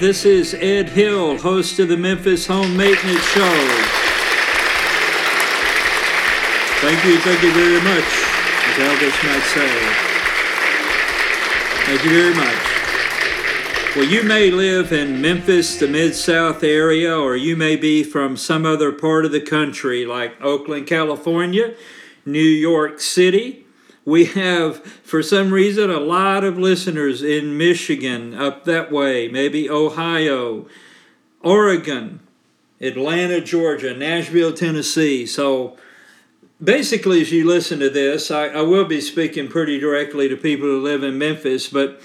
This is Ed Hill, host of the Memphis Home Maintenance Show. Thank you, thank you very much, as Elvis might say. Thank you very much. Well, you may live in Memphis, the Mid South area, or you may be from some other part of the country like Oakland, California, New York City, we have, for some reason, a lot of listeners in Michigan, up that way, maybe Ohio, Oregon, Atlanta, Georgia, Nashville, Tennessee. So basically, as you listen to this, I, I will be speaking pretty directly to people who live in Memphis, but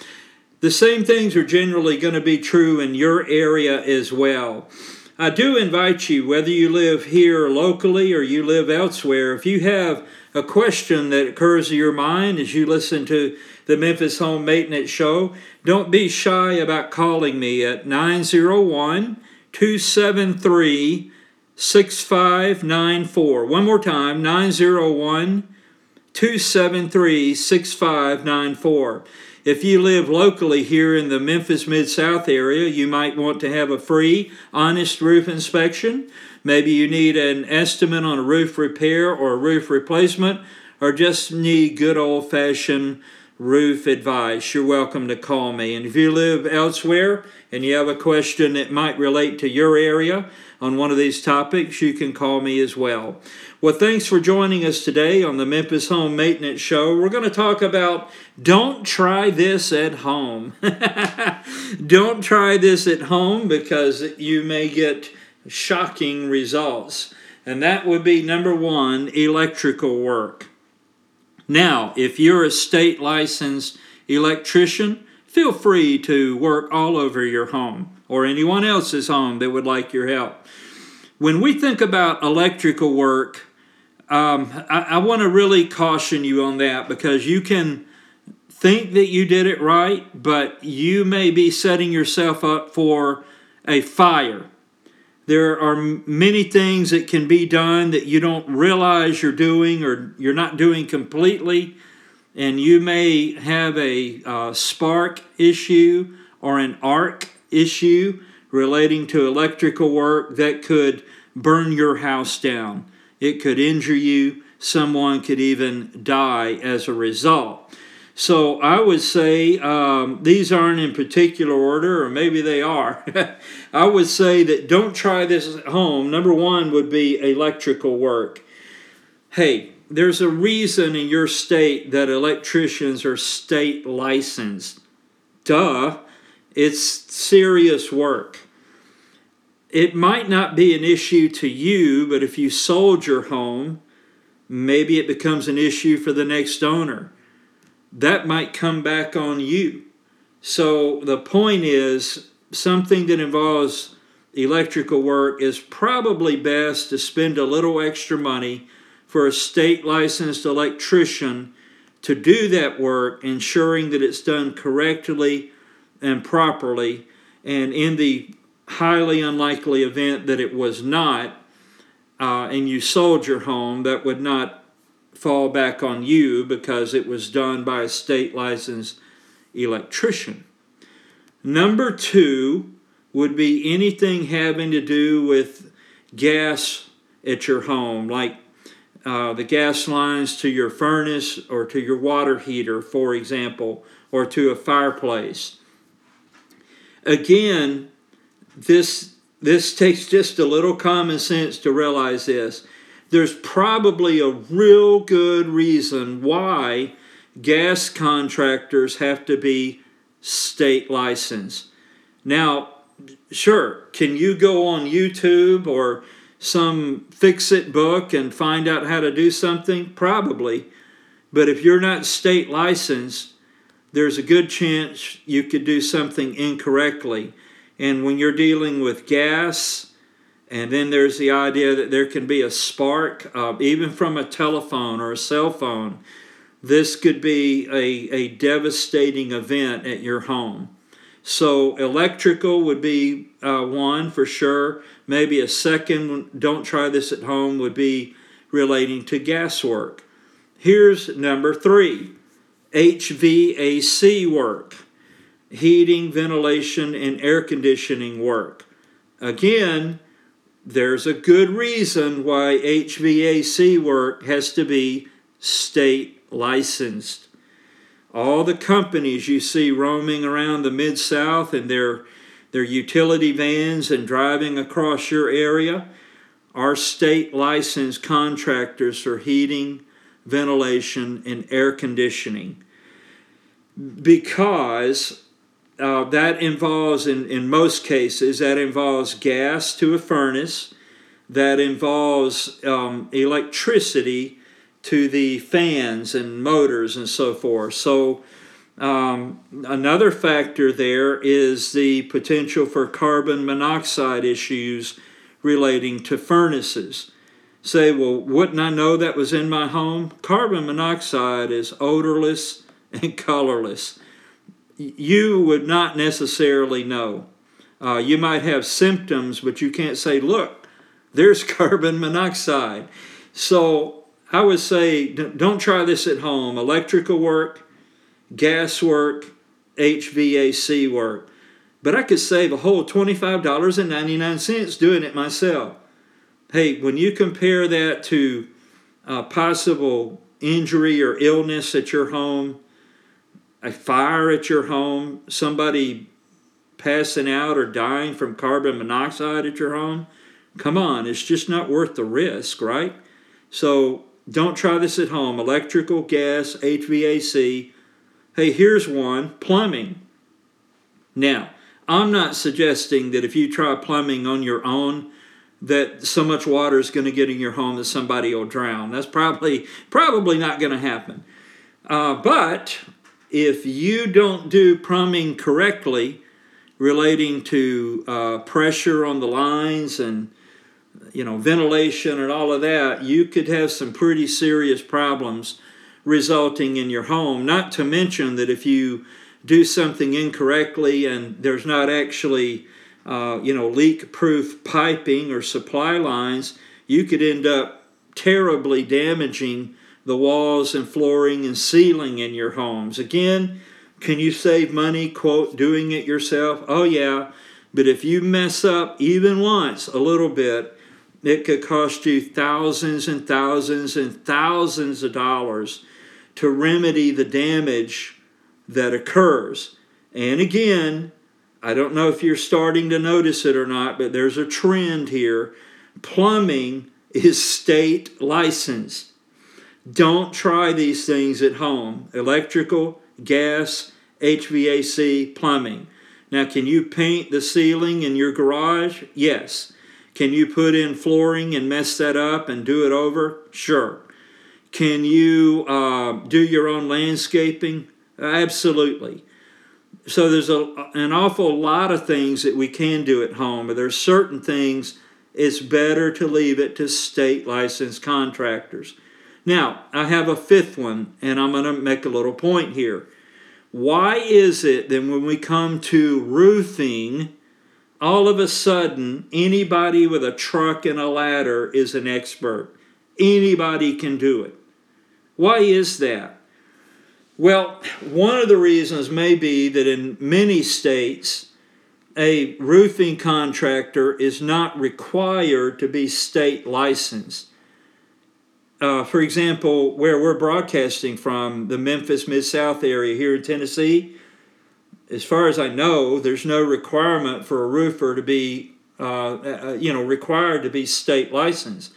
the same things are generally going to be true in your area as well. I do invite you, whether you live here locally or you live elsewhere, if you have a question that occurs to your mind as you listen to the Memphis Home Maintenance Show, don't be shy about calling me at 901 273 6594. One more time 901 273 6594. If you live locally here in the Memphis Mid South area, you might want to have a free, honest roof inspection. Maybe you need an estimate on a roof repair or a roof replacement, or just need good old fashioned roof advice. You're welcome to call me. And if you live elsewhere and you have a question that might relate to your area on one of these topics, you can call me as well. Well, thanks for joining us today on the Memphis Home Maintenance Show. We're going to talk about don't try this at home. don't try this at home because you may get shocking results. And that would be number one electrical work. Now, if you're a state licensed electrician, feel free to work all over your home or anyone else's home that would like your help. When we think about electrical work, um, I, I want to really caution you on that because you can think that you did it right, but you may be setting yourself up for a fire there are many things that can be done that you don't realize you're doing or you're not doing completely. And you may have a uh, spark issue or an arc issue relating to electrical work that could burn your house down. It could injure you. Someone could even die as a result. So I would say um, these aren't in particular order, or maybe they are. I would say that don't try this at home. Number one would be electrical work. Hey, there's a reason in your state that electricians are state licensed. Duh, it's serious work. It might not be an issue to you, but if you sold your home, maybe it becomes an issue for the next owner that might come back on you. So the point is something that involves electrical work is probably best to spend a little extra money for a state licensed electrician to do that work, ensuring that it's done correctly and properly. And in the highly unlikely event that it was not, uh, and you sold your home, that would not fall back on you because it was done by a state licensed electrician. Number two would be anything having to do with gas at your home, like uh, the gas lines to your furnace or to your water heater, for example, or to a fireplace. Again, this this takes just a little common sense to realize this there's probably a real good reason why gas contractors have to be state licensed. Now, sure, can you go on YouTube or some fix it book and find out how to do something? Probably. But if you're not state licensed, there's a good chance you could do something incorrectly. And when you're dealing with gas, and then there's the idea that there can be a spark, uh, even from a telephone or a cell phone. This could be a, a devastating event at your home. So, electrical would be uh, one for sure. Maybe a second, don't try this at home, would be relating to gas work. Here's number three HVAC work. heating, ventilation, and air conditioning work. Again, there's a good reason why HVAC work has to be state licensed. All the companies you see roaming around the Mid South in their, their utility vans and driving across your area are state licensed contractors for heating, ventilation, and air conditioning. Because uh, that involves, in, in most cases, that involves gas to a furnace, that involves um, electricity to the fans and motors and so forth. So, um, another factor there is the potential for carbon monoxide issues relating to furnaces. Say, well, wouldn't I know that was in my home? Carbon monoxide is odorless and colorless. You would not necessarily know. Uh, you might have symptoms, but you can't say, look, there's carbon monoxide. So I would say, don't try this at home. Electrical work, gas work, HVAC work. But I could save a whole $25.99 doing it myself. Hey, when you compare that to a possible injury or illness at your home, a fire at your home, somebody passing out or dying from carbon monoxide at your home, come on, it's just not worth the risk, right? So don't try this at home. Electrical, gas, HVAC. Hey, here's one plumbing. Now, I'm not suggesting that if you try plumbing on your own, that so much water is going to get in your home that somebody will drown. That's probably probably not going to happen. Uh, but if you don't do plumbing correctly, relating to uh, pressure on the lines and you know ventilation and all of that, you could have some pretty serious problems resulting in your home. Not to mention that if you do something incorrectly and there's not actually uh, you know leak proof piping or supply lines you could end up terribly damaging the walls and flooring and ceiling in your homes again can you save money quote doing it yourself oh yeah but if you mess up even once a little bit it could cost you thousands and thousands and thousands of dollars to remedy the damage that occurs. And again, I don't know if you're starting to notice it or not, but there's a trend here. Plumbing is state licensed. Don't try these things at home electrical, gas, HVAC, plumbing. Now, can you paint the ceiling in your garage? Yes. Can you put in flooring and mess that up and do it over? Sure. Can you uh, do your own landscaping? Absolutely. So there's a, an awful lot of things that we can do at home, but there's certain things it's better to leave it to state licensed contractors. Now, I have a fifth one, and I'm going to make a little point here. Why is it that when we come to roofing, all of a sudden anybody with a truck and a ladder is an expert? Anybody can do it. Why is that? Well, one of the reasons may be that in many states, a roofing contractor is not required to be state licensed. Uh, for example, where we're broadcasting from, the Memphis Mid South area here in Tennessee, as far as I know, there's no requirement for a roofer to be, uh, uh, you know, required to be state licensed.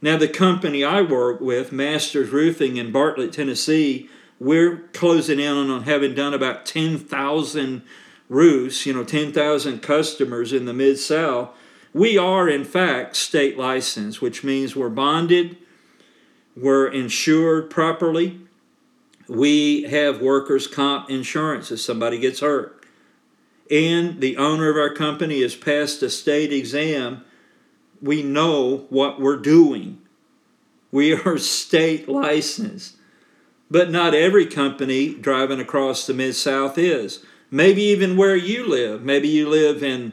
Now, the company I work with, Masters Roofing in Bartlett, Tennessee, we're closing in on having done about 10,000 roofs, you know, 10,000 customers in the Mid South. We are, in fact, state licensed, which means we're bonded, we're insured properly, we have workers' comp insurance if somebody gets hurt. And the owner of our company has passed a state exam. We know what we're doing. We are state licensed. But not every company driving across the Mid South is. Maybe even where you live. Maybe you live in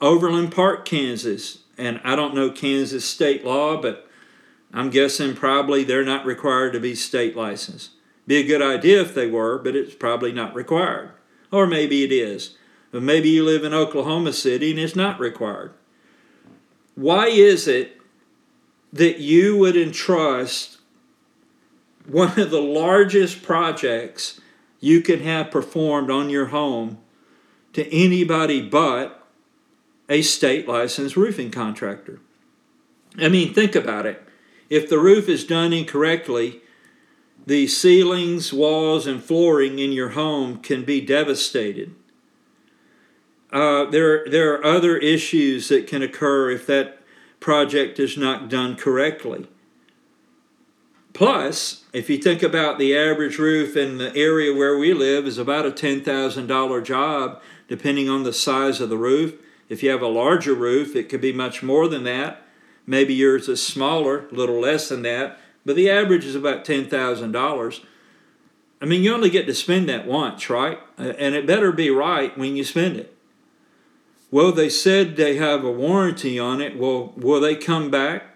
Overland Park, Kansas. And I don't know Kansas state law, but I'm guessing probably they're not required to be state licensed. Be a good idea if they were, but it's probably not required. or maybe it is. But maybe you live in Oklahoma City and it's not required. Why is it that you would entrust one of the largest projects you can have performed on your home to anybody but a state licensed roofing contractor? I mean, think about it. If the roof is done incorrectly, the ceilings, walls, and flooring in your home can be devastated. Uh, there, there are other issues that can occur if that project is not done correctly. Plus, if you think about the average roof in the area where we live is about a $10,000 job, depending on the size of the roof. If you have a larger roof, it could be much more than that. Maybe yours is smaller, a little less than that, but the average is about $10,000. I mean, you only get to spend that once, right? And it better be right when you spend it. Well, they said they have a warranty on it. Well, will they come back?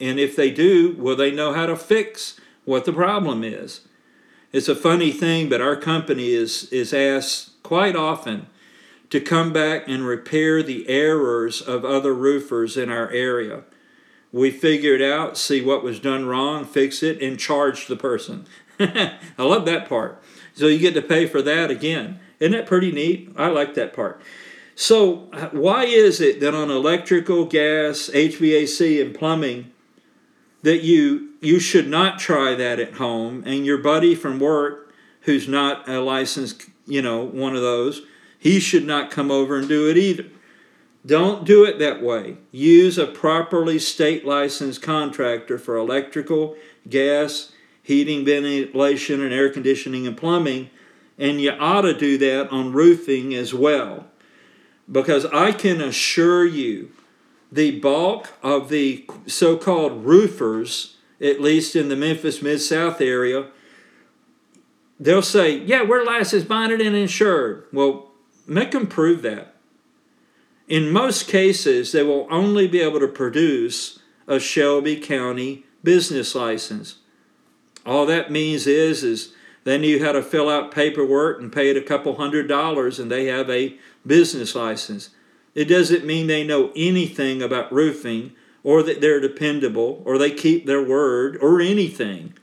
And if they do, will they know how to fix what the problem is? It's a funny thing, but our company is, is asked quite often to come back and repair the errors of other roofers in our area. We figure it out, see what was done wrong, fix it, and charge the person. I love that part. So you get to pay for that again. Isn't that pretty neat? I like that part. So, uh, why is it that on electrical, gas, HVAC, and plumbing, that you you should not try that at home, and your buddy from work, who's not a licensed, you know, one of those, he should not come over and do it either. Don't do it that way. Use a properly state licensed contractor for electrical, gas, heating, ventilation, and air conditioning and plumbing, and you ought to do that on roofing as well. Because I can assure you, the bulk of the so called roofers, at least in the Memphis Mid South area, they'll say, Yeah, we're licensed, bonded, and insured. Well, make them prove that. In most cases, they will only be able to produce a Shelby County business license. All that means is, is they knew how to fill out paperwork and paid a couple hundred dollars and they have a business license. It doesn't mean they know anything about roofing or that they're dependable or they keep their word or anything.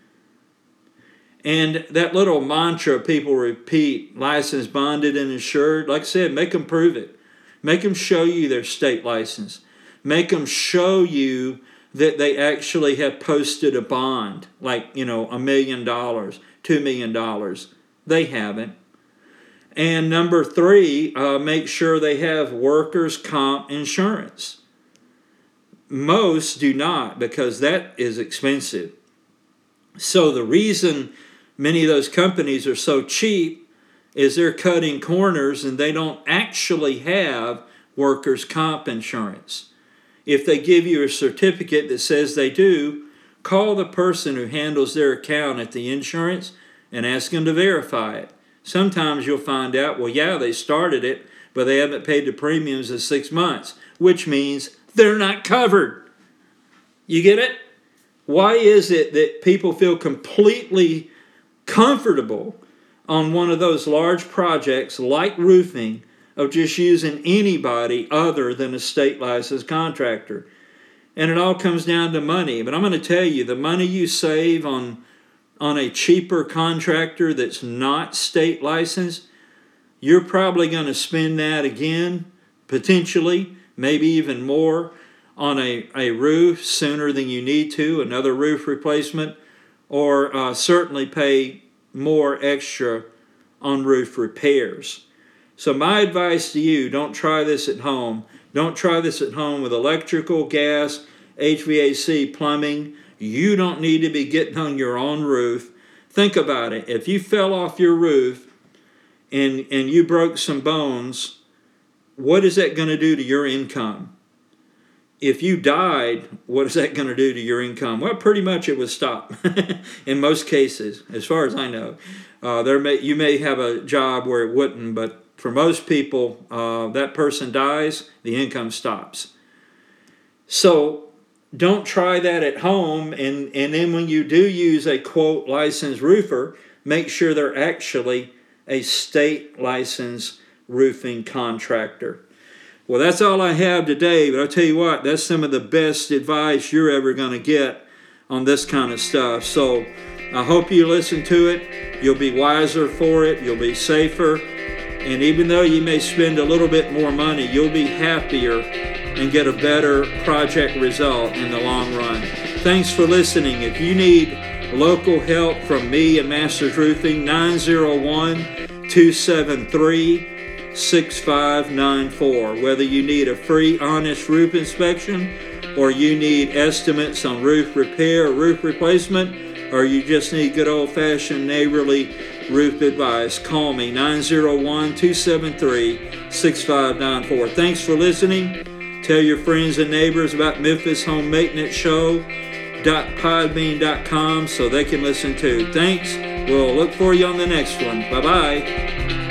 And that little mantra people repeat, licensed, bonded, and insured, like I said, make them prove it. Make them show you their state license. Make them show you that they actually have posted a bond, like, you know, a million dollars, two million dollars. They haven't. And number three, uh, make sure they have workers' comp insurance. Most do not because that is expensive. So the reason many of those companies are so cheap is they're cutting corners and they don't actually have workers' comp insurance. If they give you a certificate that says they do, call the person who handles their account at the insurance and ask them to verify it. Sometimes you'll find out, well, yeah, they started it, but they haven't paid the premiums in six months, which means they're not covered. You get it? Why is it that people feel completely comfortable on one of those large projects like roofing of just using anybody other than a state licensed contractor. And it all comes down to money. But I'm going to tell you the money you save on, on a cheaper contractor that's not state licensed, you're probably going to spend that again, potentially, maybe even more, on a, a roof sooner than you need to, another roof replacement, or uh, certainly pay more extra on roof repairs. So, my advice to you don't try this at home. Don't try this at home with electrical, gas, HVAC, plumbing. You don't need to be getting on your own roof. Think about it. If you fell off your roof and, and you broke some bones, what is that going to do to your income? if you died, what is that going to do to your income? Well, pretty much it would stop in most cases, as far as I know. Uh, there may you may have a job where it wouldn't, but for most people, uh, that person dies, the income stops. So don't try that at home, and and then when you do use a quote licensed roofer, make sure they're actually a state licensed roofing contractor. Well, that's all I have today, but I'll tell you what, that's some of the best advice you're ever going to get on this kind of stuff. So I hope you listen to it. You'll be wiser for it, you'll be safer, and even though you may spend a little bit more money, you'll be happier and get a better project result in the long run. Thanks for listening. If you need local help from me and Masters Roofing, 901 273 6594. Whether you need a free, honest roof inspection, or you need estimates on roof repair roof replacement, or you just need good old fashioned neighborly roof advice, call me 901 273 6594. Thanks for listening. Tell your friends and neighbors about Memphis Home Maintenance Show.podbean.com so they can listen too. Thanks. We'll look for you on the next one. Bye bye.